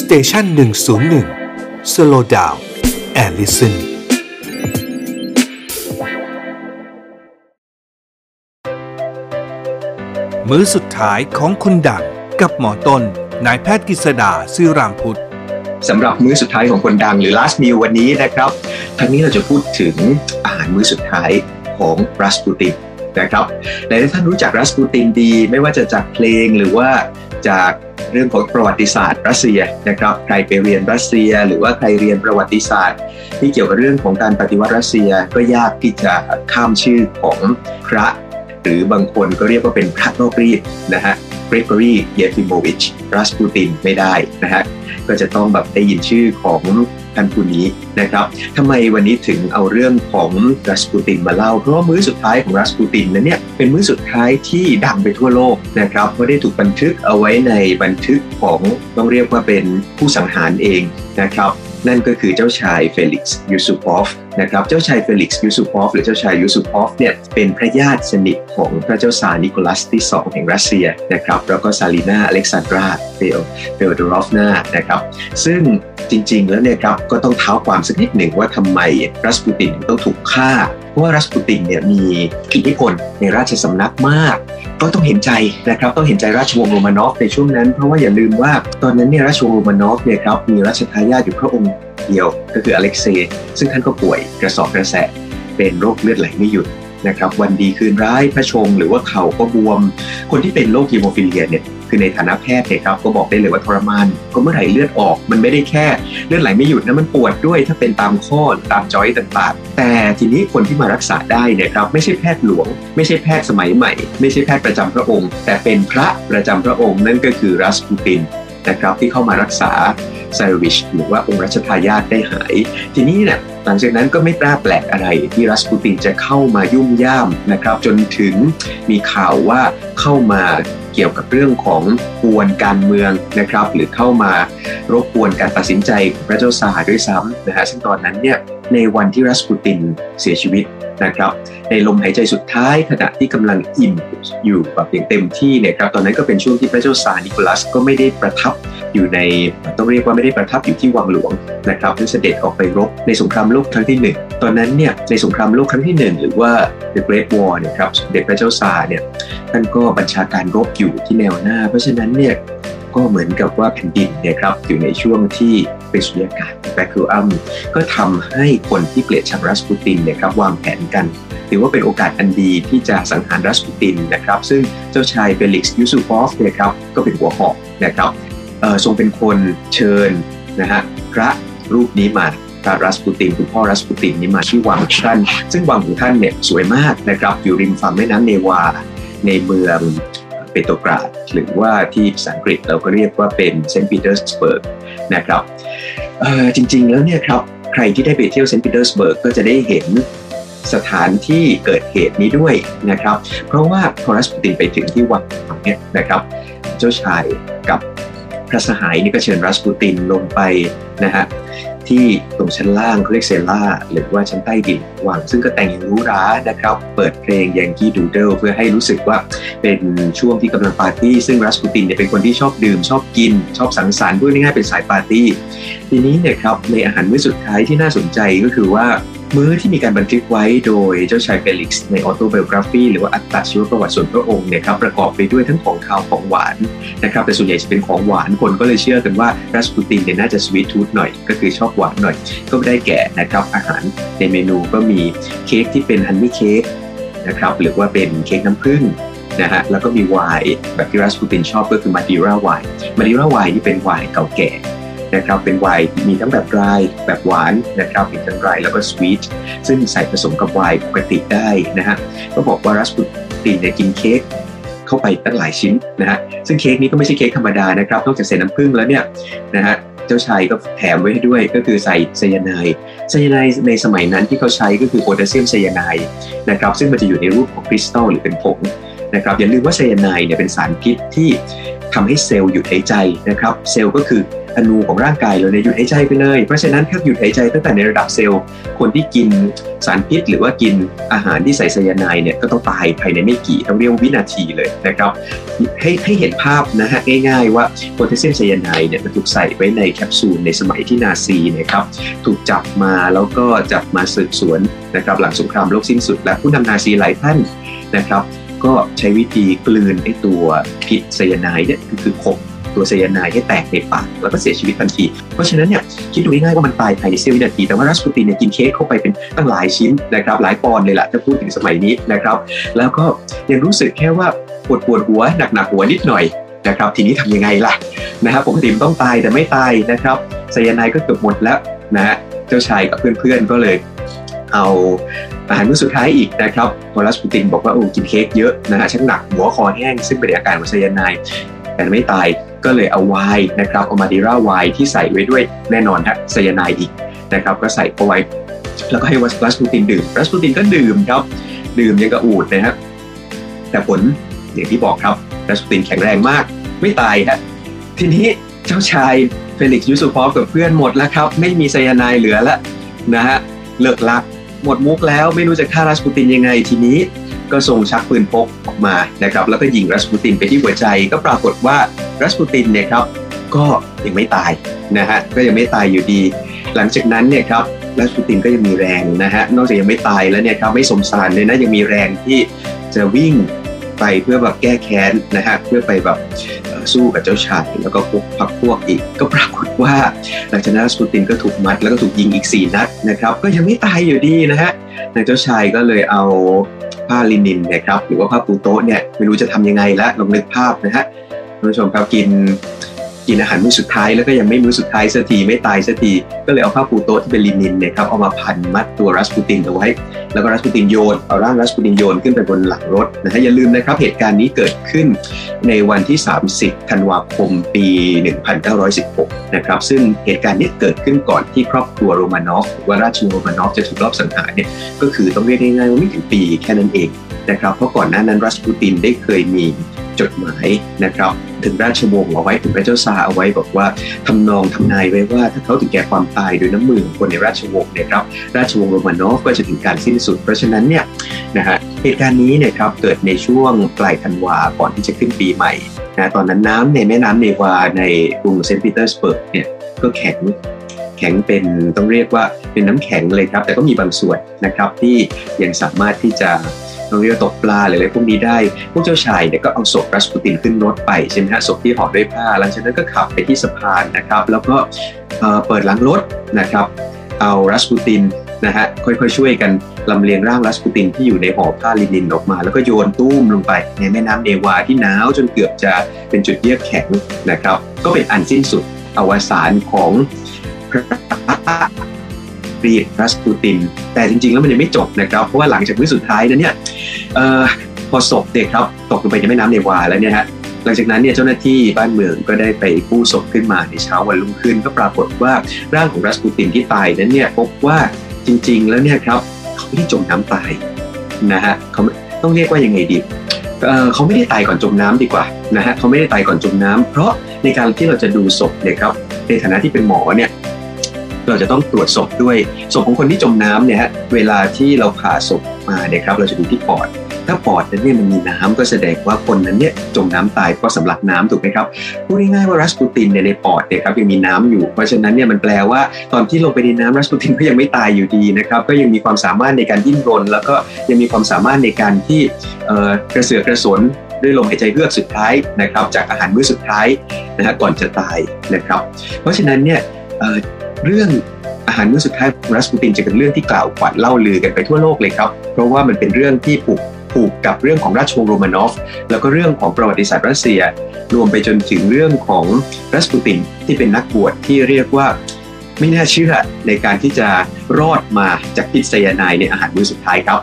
station หนึ่งศูนย์หนึ่ง slow down and listen มื้อสุดท้ายของคนดังกับหมอต้นนายแพทย์กฤษดาซื่อรามพุทธสำหรับมื้อสุดท้ายของคนดังหรือ last meal วันนี้นะครับทั้งนี้เราจะพูดถึงอาหารมื้อสุดท้ายของรัสปูตินนะครับหลายท่านรู้จักรัสปูตินดี ไม่ว่าจะจากเพลงหรือว่าจาก เรื่องของประวัติศาสตร์รัสเซียนะครับใครไปเรียนรัสเซีย หรือว่าใครเรียนประวัติศาสตร์ ที่เกี่ยวกับเรื่องของการปฏิวัติรัสเซียก็ยากที่จะข้ามชื่อของพระ หรือบางคนก็เรียกว่าเป็นพระนอกรีตนะฮะเกรกอรีเยฟิโมวิชรัสปูตินไม่ได้นะฮะก็จะต้องแบบได้ยินชื่อของ ท่านผู้นี้นะครับทำไมวันนี้ถึงเอาเรื่องของรัสปูตินมาเล่า เพราะว่ามื้อสุดท้ายของรัสปูตินนั้นเนี่ยเป็นมื้อสุดท้ายที่ดังไปทั่วโลกนะครับเพราะได้ถูกบันทึกเอาไว้ในบันทึกของต้องเรียกว่าเป็นผู้สังหารเองนะครับ นั่นก็คือเจ้าชายเฟลิกซ์ยูซุปอฟนะครับเจ้าชายเฟลิกซ์ยูซุปอฟหรือเจ้าชายยูซุปอฟเนี่ยเป็นพระญาติสนิทของพระเจ้าซาร์นิโคลัสที่ 2 แห่งรัสเซียนะครับแล้วก็ซารีนาอเล็กซานดราเฟเฟโดรอฟนานะครับซึ่งจริงๆแล้วเนี่ยครับก็ต้องเท้าความสักนิดหนึ่งว่าทำไมรัสปูตินต้องถูกฆ่า ว่ารัสปูตินเนี่ยมีอิทธิพลในราชสำนักมาก ก็ต้องเห็นใจนะครับต้องเห็นใจราชวงศ์โรมานอฟในช่วงนั้น เพราะว่าอย่าลืมว่าตอนนั้นเนี่ยราชวงศ์โรมานอฟเนี่ยครับมีราชทายาทอยู่พระองค์เดียวก็คืออเล็กเซย์ซึ่งท่านก็ป่วยกระสอบกระแสะเป็นโรคเลือดไหลไม่หยุดนะครับวันดีคืนร้ายพระชงหรือว่าเข่าก็บวม คนที่เป็นโรคฮีโมฟิเลียเนี่ย คือในฐานะแพทย์เนี่ยครับก็บอกได้เลยว่าทรมานก็เมื่อไหร่เลือดออก มันไม่ได้แค่เลือดไหลไม่หยุดนะมันปวดด้วย ถ้าเป็นตามข้อตามจอยต่างๆ แต่ทีนี้คนที่มารักษาได้เนี่ยครับไม่ใช่แพทย์หลวง ไม่ใช่แพทย์สมัยใหม่ ไม่ใช่แพทย์ประจำพระองค์ แต่เป็นพระประจำพระองค์นั่นก็คือรัสปูติน นะครับที่เข้ามารักษาไซวิชหรือว่าองค์รัชทายาทได้หาย ทีนี้เนี่ยหลังจากนั้นก็ไม่กล้าแปลกอะไรที่รัสปูตินจะเข้ามายุ่มย่ามนะครับ จนถึงมีข่าวว่าเข้ามาเกี่ยวกับเรื่องของกวนการเมืองนะครับ หรือเข้ามารบกวนการตัดสินใจพระเจ้าซาร์ด้วยซ้ำนะฮะซึ่งตอนนั้นเนี่ยในวันที่รัสปูตินเสียชีวิต นะครับในลมหายใจสุดท้ายขณะที่กำลังอิ่มอยู่แบบอย่างเต็มที่เนี่ยครับตอนนั้นก็เป็นช่วงที่พระเจ้าซาร์นิโคลัสก็ไม่ได้ประทับอยู่ในต้องเรียกว่าไม่ได้ประทับอยู่ที่วังหลวงนะครับท่านเสด็จออกไปรบในสงครามโลกครั้งที่ 1 ตอนนั้นเนี่ยในสงครามโลกครั้งที่ 1 หรือว่า The Great War เนี่ยครับสมเด็จพระเจ้าซาร์เนี่ยท่านก็บัญชาการรบอยู่ที่แนวหน้า เพราะฉะนั้นเนี่ยก็เหมือนกับว่าแผ่นดินเนี่ยครับอยู่ในช่วงที่เป็นสุญญากาศ vacuum ก็ทำให้คนที่เกลียดชังรัสปูตินเนี่ยครับวางแผนกันถือว่าเป็นโอกาสอันดีที่จะสังหารรัสปูตินนะครับซึ่งเจ้าชายเฟลิกซ์ยูซูฟอฟเนี่ยครับก็เป็นหัวหอกนะครับทรงเป็นคนเชิญนะฮะพระรูปนี้มาพระรัสปูตินคุณพ่อรัสปูตินนี้มาที่วังของท่านซึ่งวังของท่านเนี่ยสวยมากนะครับอยู่ริมฝั่งแม่น้ำเนวาในเมืองเปโตรกราดหรือว่าที่ภาษาอังกฤษเราก็เรียกว่าเป็นเซนต์ปีเตอร์สเบิร์กนะครับ จริง ๆ แล้วเนี่ยครับใครที่ได้ไปเที่ยวเซนต์ปีเตอร์สเบิร์กก็จะได้เห็นสถานที่เกิดเหตุนี้ด้วยนะครับ เพราะว่าพอรัสปูตินไปถึงที่วังเนี่ยนะครับ เจ้าชายกับพระสหายนี่ก็เชิญรัสปูตินลงไปนะฮะ ที่ตรงชั้นล่างเขาเรียก cellar หรือว่าชั้นใต้ดินวังซึ่งก็แต่งอย่างหรูหรานะครับ เปิดเพลง Yankee Doodle เพื่อให้รู้สึกว่าเป็นช่วงที่กำลังปาร์ตี้ ซึ่งรัสปูตินเนี่ยเป็นคนที่ชอบดื่ม ชอบกิน ชอบสังสรรค์พูดง่ายๆเป็นสายปาร์ตี้ ทีนี้เนี่ยครับในอาหารมื้อสุดท้ายที่น่าสนใจก็คือว่า มื้อที่มีการบันทึกไว้โดยเจ้าชายเฟลิกซ์ใน autobiography หรือว่าอัตชีวประวัติส่วนพระองค์เนี่ยครับประกอบไปด้วยทั้งของคาวของหวานนะครับแต่ส่วนใหญ่จะเป็นของหวานคนก็เลยเชื่อกันว่ารัสปูตินเนี่ยน่าจะ sweet tooth หน่อย ก็คือชอบหวานหน่อย ก็ได้แก่นะครับอาหารในเมนูก็มีเค้กที่เป็นฮันนี่เค้กนะครับหรือว่าเป็นเค้กน้ำผึ้งนะฮะแล้วก็มีไวน์แบบที่รัสปูตินชอบก็คือมาดิราไวน์มาดิราไวน์นี่เป็นไวน์เก่าแก่ นะครับเป็นไวน์มีทั้งแบบดรายแบบหวานนะครับมีทั้งดรายแล้วก็สวีทซึ่งใส่ผสมกับไวน์ปกติได้นะฮะก็บอกว่ารัสปูตินเนี่ยกินเค้กเข้าไปตั้งหลายชิ้นนะฮะซึ่งเค้กนี้ก็ไม่ใช่เค้กธรรมดานะครับนอกจากใส่น้ำผึ้งแล้วเนี่ยนะฮะเจ้าชายก็แถมไว้ให้ด้วยก็คือใส่ไซยาไนด์ไซยาไนด์ในสมัยนั้นที่เขาใช้ก็คือโพแทสเซียมไซยาไนด์นะครับซึ่งมันจะอยู่ในรูปของคริสตัลหรือเป็นผงนะครับอย่าลืมว่าไซยาไนด์เนี่ยเป็นสารพิษที่ทำให้เซลล์หยุดหายใจนะครับเซลล์ก็คือ อณูของร่างกายเราเนี่ยหยุดหายใจไปเลย เพราะฉะนั้นถ้าหยุดหายใจตั้งแต่ในระดับเซลล์ คนที่กินสารพิษ หรือว่ากินอาหารที่ใส่ไซยาไนด์เนี่ยก็ต้องตายภายในไม่กี่ต้องเรียกวินาทีเลยนะครับให้ให้เห็นภาพนะฮะง่ายๆว่าโพแทสเซียมไซยาไนด์เนี่ยมันถูกใส่ไว้ในแคปซูลในสมัยที่นาซีนะครับถูกจับมาแล้วก็จับมาสืบสวนนะครับหลังสงครามโลกสิ้นสุด และผู้นำนาซีหลายท่านนะครับก็ใช้วิธีกลืนไอ้ตัวพิษไซยาไนด์เนี่ยคือขบ ตัวไซยาไนด์ให้แตกในปากแล้วก็เสียชีวิตทันที เพราะฉะนั้นเนี่ยคิดดูง่ายๆว่ามันตายภายในเสี้ยววินาที แต่ว่ารัสปูตินเนี่ยกินเค้กเข้าไปเป็นตั้งหลายชิ้นนะครับหลายปอนด์เลยล่ะถ้าพูดถึงสมัยนี้นะครับแล้วก็ยังรู้สึกแค่ว่าปวดปวดหัวหนักๆหัวนิดหน่อยนะครับทีนี้ทำยังไงล่ะนะครับปกติมต้องตายแต่ไม่ตายนะครับไซยาไนด์ก็เกือบหมดแล้วนะฮะเจ้าชายกับเพื่อนๆก็เลยเอาอาหารมื้อสุดท้ายอีกนะครับวรัสปูตินบอกว่าโอ้กินเค้กเยอะนะฮะชักหนักหัวคอแห้งซึ่งเป็นอาการของไซยาไนด์แต่ไม่ตาย ก็เลยเอาไวน์นะครับเอามาดิราไวน์ที่ใส่ไว้ด้วยแน่นอนฮะไซยาไนด์อีกนะครับก็ใส่เข้าไว้แล้วก็ให้รัสปูตินดื่มรัสปูตินก็ดื่มครับ ดื่มยังกะอูฐนะฮะแต่ผลอย่างที่บอกครับรัสปูตินแข็งแรงมาก ไม่ตายฮะทีนี้เจ้าชายเฟลิกซ์ยูซูฟอฟกับเพื่อนหมดแล้วครับ ไม่มีไซยาไนด์เหลือแล้วนะฮะเลิ่กลั่กหมดมุกแล้วไม่รู้จะฆ่ารัสปูตินยังไงทีนี้ก็ทรงชักปืนพกออกมานะครับแล้วก็ยิงรัสปูตินไปที่หัวใจก็ปรากฏว่า รัสปูตินเนี่ยครับก็ยังไม่ตายนะฮะก็ยังไม่ตายอยู่ดี หลังจากนั้นเนี่ยครับรัสปูตินก็ยังมีแรงนะฮะนอกจากยังไม่ตายแล้วเนี่ยครับไม่สมสารเลยนะยังมีแรงที่จะวิ่งไปเพื่อแบบแก้แค้นนะฮะเพื่อไปแบบสู้กับเจ้าชายแล้วก็พวกพักพวกอีก ก็ปรากฏว่า หลังจากนั้นรัสปูตินก็ถูกมัดแล้วก็ถูกยิงอีก 4 นัดนะครับ ก็ยังไม่ตายอยู่ดีนะฮะนายเจ้าชายก็เลยเอาผ้าลินินนะครับหรือว่าผ้าปูโต๊ะเนี่ยไม่รู้จะทำยังไงละลองนึกภาพนะฮะ ท่านผู้ชมครับกินกินอาหารมื้อสุดท้ายแล้วก็ยังไม่มื้อสุดท้ายสักทีไม่ตายสักทีก็เลยเอาผ้าปูโต๊ะที่เป็นลินินเนี่ยครับเอามาพันมัดตัวรัสปูตินเอาไว้ แล้วก็รัสปูตินโยนเอาร่างรัสปูตินโยนขึ้นไปบนหลังรถนะฮะอย่าลืมนะครับเหตุการณ์นี้เกิดขึ้นในวันที่ 30 ธันวาคมปี 1916 นะครับซึ่งเหตุการณ์นี้เกิดขึ้นก่อนที่ครอบครัวโรมานอฟว่าราชวงศ์โรมานอฟจะถูกลอบสังหารเนี่ยก็คือต้องเรียกง่ายๆว่าไม่ถึงปีแค่นั้นเองนะครับเพราะก่อนหน้านั้นรัสปูตินได้เคยมีจดหมายนะครับ ถึงราชวงศ์เอาไว้ถึงพระเจ้าซาร์เอาไว้บอกว่าทำนองทำนายไว้ว่าถ้าเขาถึงแก่ความตายโดยน้ำมือของคนในราชวงศ์เนี่ยครับราชวงศ์โรมานอฟก็จะถึงการสิ้นสุด เพราะฉะนั้นเนี่ยนะฮะเหตุการณ์นี้เนี่ยครับเกิดในช่วงปลายธันวาก่อนที่จะขึ้นปีใหม่นะตอนนั้นน้ำในแม่น้ำเนวาในกรุงเซนต์ปีเตอร์สเบิร์กเนี่ยก็แข็งแข็งเป็นต้องเรียกว่าเป็นน้ำแข็งเลยครับ แต่ก็มีบางส่วนนะครับที่ยังสามารถที่จะ ต้องเรียกตกปลาหรืออะไรพวกนี้ได้ พวกเจ้าชายเนี่ยก็เอาศพรัสปูตินขึ้นรถไปใช่ไหมฮะศพที่ห่อด้วยผ้า หลังจากนั้นก็ขับไปที่สะพานนะครับ แล้วก็เปิดหลังรถนะครับ เอารัสปูตินนะฮะค่อยๆช่วยกันลำเลียงร่างรัสปูตินที่อยู่ในห่อผ้าลินินออกมา แล้วก็โยนตุ้มลงไปในแม่น้ำเนวาที่หนาวจนเกือบจะเป็นจุดเยือกแข็งนะครับ ก็เป็นอันสิ้นสุดอวสานของพระ เรีกรัสปูติน แต่จริงๆ แล้วมันยังไม่จบนะครับ เพราะว่าหลังจากมื้อสุดท้ายนั้นเนี่ยออพอศพเด็กครับตกลงไปในแม่น้ำเนวาแล้วเนี่ยฮะหลังจากนั้นเนี่ยเจ้าหน้าที่บ้านเมืองก็ได้ไปกู้ศพขึ้นมาในเช้าวันรุ่งขึ้น ก็ปรากฏว่าร่างของรัสปูตินที่ตายนั้นเนี่ยพบว่าจริง ๆ แล้วเนี่ยครับเขาไม่ได้จมน้ำตายนะฮะเขาต้องเรียกว่ายังไงดีเเขาไม่ได้ตายก่อนจมน้ำดีกว่านะฮะเขาไม่ได้ตายก่อนจมน้ำเพราะในการที่เราจะดูศพเนี่ยครับในฐานะที่เป็นหมอเนี่ย เราจะต้องตรวจศพด้วยศพของคนที่จมน้ำเนี่ยฮะเวลาที่เราผ่าศพมาเนี่ยครับเราจะดูที่ปอด ถ้าปอดนั้นเนี่ยมันมีน้ำก็แสดงว่าคนนั้นเนี่ยจมน้ำตายเพราะสำลักน้ำถูกไหมครับพูดง่ายๆว่ารัสปูตินเนี่ยในปอดเนี่ยครับยังมีน้ำอยู่ เพราะฉะนั้นเนี่ยมันแปลว่าตอนที่ลงไปในน้ำรัสปูตินก็ยังไม่ตายอยู่ดีนะครับก็ยังมีความสามารถในการดิ้นรน แล้วก็ยังมีความสามารถในการที่กระเสือกกระสนด้วยลมหายใจเฮือกสุดท้ายนะครับจากอาหารมื้อสุดท้ายนะฮะก่อนจะตายนะครับ เพราะฉะนั้นเนี่ย เรื่องอาหารมื้อสุดท้ายของรัสปูตินจะเป็นเรื่องที่กล่าวขวัญเล่าลือกันไปทั่วโลกเลยครับ เพราะว่ามันเป็นเรื่องที่ผูกผูกกับเรื่องของราชวงศ์โรมานอฟ แล้วก็เรื่องของประวัติศาสตร์รัสเซีย รวมไปจนถึงเรื่องของรัสปูตินที่เป็นนักบวชที่เรียกว่าไม่น่าเชื่อในการที่จะรอดมาจากพิษไซยาไนด์ในอาหารมื้อสุดท้ายครับ